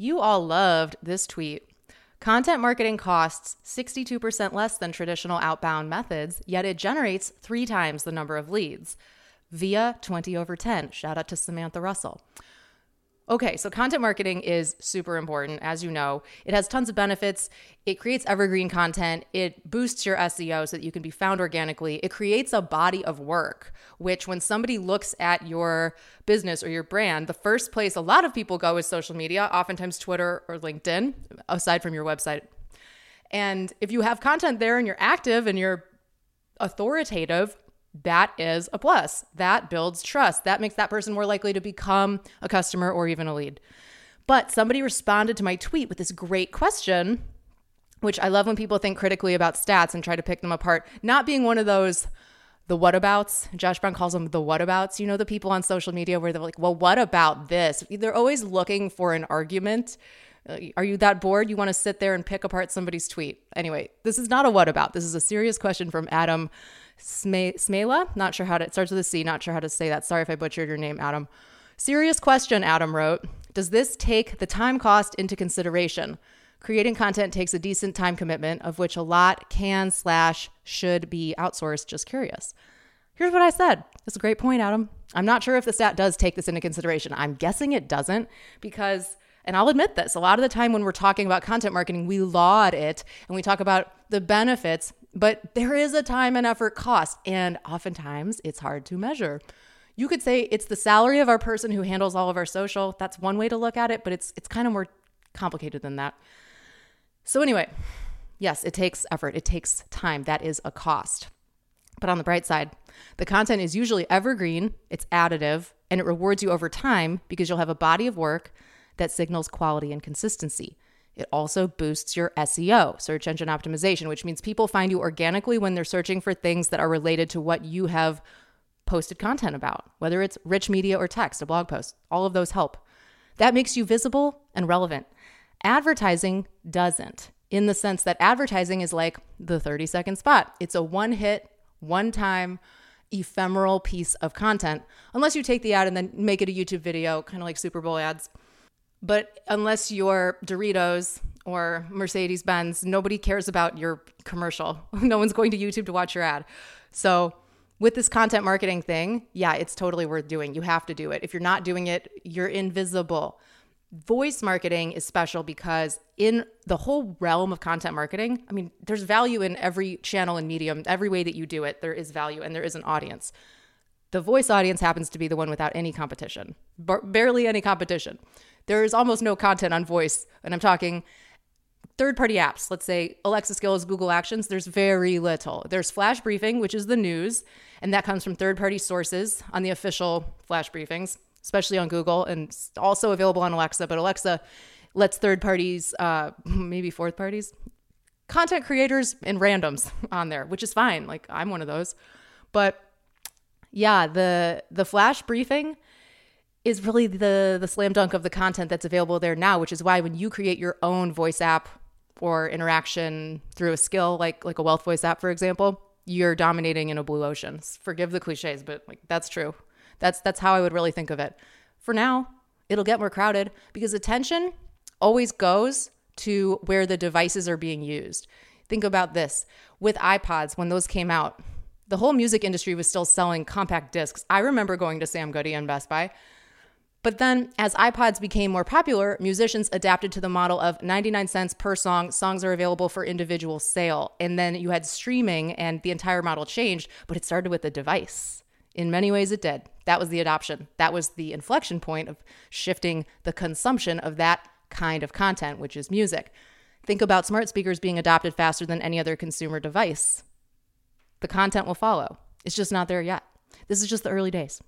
You all loved this tweet. Content marketing costs 62% less than traditional outbound methods, yet it generates three times the number of leads via 20 over 10. Shout out to Samantha Russell. Okay, so content marketing is super important, as you know. It has tons of benefits. It creates evergreen content. It boosts your SEO so that you can be found organically. It creates a body of work, which when somebody looks at your business or your brand, the first place a lot of people go is social media, oftentimes Twitter or LinkedIn, aside from your website. And if you have content there and you're active and you're authoritative, that is a plus. That builds trust. That makes that person more likely to become a customer or even a lead. But somebody responded to my tweet with this great question, which I love when people think critically about stats and try to pick them apart, not being one of those the whatabouts. Josh Brown calls them the whatabouts. You know, the people on social media where they're like, well, what about this? They're always looking for an argument. Uh, are you that bored? You want to sit there and pick apart somebody's tweet? Anyway, this is not a what about. This is a serious question from Adam Smela. Not sure how to, it starts with a C. Not sure how to say that. Sorry if I butchered your name, Adam. Serious question, Adam wrote. Does this take the time cost into consideration? Creating content takes a decent time commitment, of which a lot can slash should be outsourced. Just curious. Here's what I said. It's a great point, Adam. I'm not sure if the stat does take this into consideration. I'm guessing it doesn't because, and I'll admit this, a lot of the time when we're talking about content marketing, we laud it and we talk about the benefits but there is a time and effort cost, and oftentimes it's hard to measure. You could say it's the salary of our person who handles all of our social. That's one way to look at it, but it's it's kind of more complicated than that. So anyway, yes, it takes effort. It takes time. That is a cost. But on the bright side, the content is usually evergreen, it's additive, and it rewards you over time because you'll have a body of work that signals quality and consistency. It also boosts your SEO, search engine optimization, which means people find you organically when they're searching for things that are related to what you have posted content about, whether it's rich media or text, a blog post. All of those help. That makes you visible and relevant. Advertising doesn't, in the sense that advertising is like the 30 second spot. It's a one hit, one time, ephemeral piece of content, unless you take the ad and then make it a YouTube video, kind of like Super Bowl ads. But unless you're Doritos or Mercedes Benz, nobody cares about your commercial. no one's going to YouTube to watch your ad. So, with this content marketing thing, yeah, it's totally worth doing. You have to do it. If you're not doing it, you're invisible. Voice marketing is special because in the whole realm of content marketing, I mean, there's value in every channel and medium, every way that you do it, there is value and there is an audience. The voice audience happens to be the one without any competition, barely any competition. There is almost no content on voice, and I'm talking third party apps. Let's say Alexa Skills, Google Actions, there's very little. There's Flash Briefing, which is the news, and that comes from third party sources on the official Flash Briefings, especially on Google and also available on Alexa. But Alexa lets third parties, uh, maybe fourth parties, content creators and randoms on there, which is fine. Like I'm one of those. But yeah, the the flash briefing is really the the slam dunk of the content that's available there now, which is why when you create your own voice app or interaction through a skill like like a wealth voice app, for example, you're dominating in a blue ocean. Forgive the cliches, but like that's true. That's that's how I would really think of it. For now, it'll get more crowded because attention always goes to where the devices are being used. Think about this. With iPods when those came out, the whole music industry was still selling compact discs. I remember going to Sam Goody and Best Buy but then, as iPods became more popular, musicians adapted to the model of 99 cents per song. Songs are available for individual sale. And then you had streaming, and the entire model changed, but it started with a device. In many ways, it did. That was the adoption. That was the inflection point of shifting the consumption of that kind of content, which is music. Think about smart speakers being adopted faster than any other consumer device. The content will follow. It's just not there yet. This is just the early days.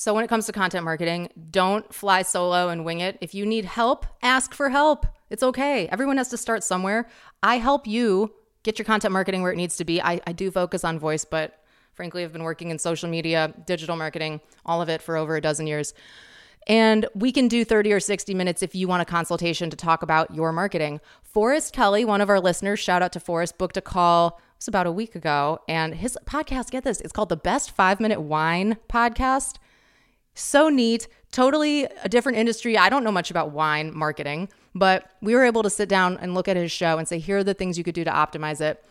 So, when it comes to content marketing, don't fly solo and wing it. If you need help, ask for help. It's okay. Everyone has to start somewhere. I help you get your content marketing where it needs to be. I, I do focus on voice, but frankly, I've been working in social media, digital marketing, all of it for over a dozen years. And we can do 30 or 60 minutes if you want a consultation to talk about your marketing. Forrest Kelly, one of our listeners, shout out to Forrest, booked a call it was about a week ago. And his podcast, get this, it's called the Best Five Minute Wine Podcast. So neat. Totally a different industry. I don't know much about wine marketing, But we were able to sit down and look at his show and say, here are the things you could do to optimize it.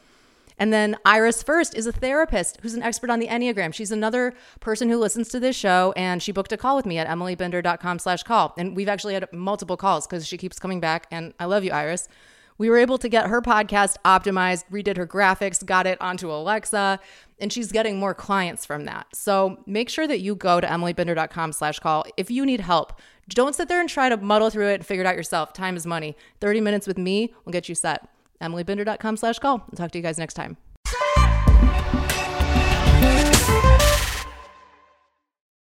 And then Iris First is a therapist who's an expert on the Enneagram. She's another person who listens to this show and she booked a call with me at emilybinder.com slash call. And we've actually had multiple calls because she keeps coming back. And I love you, Iris. We were able to get her podcast optimized, redid her graphics, got it onto Alexa, and she's getting more clients from that. So make sure that you go to emilybinder.com slash call if you need help. Don't sit there and try to muddle through it and figure it out yourself. Time is money. 30 minutes with me will get you set emilybinder.com slash call. I'll talk to you guys next time.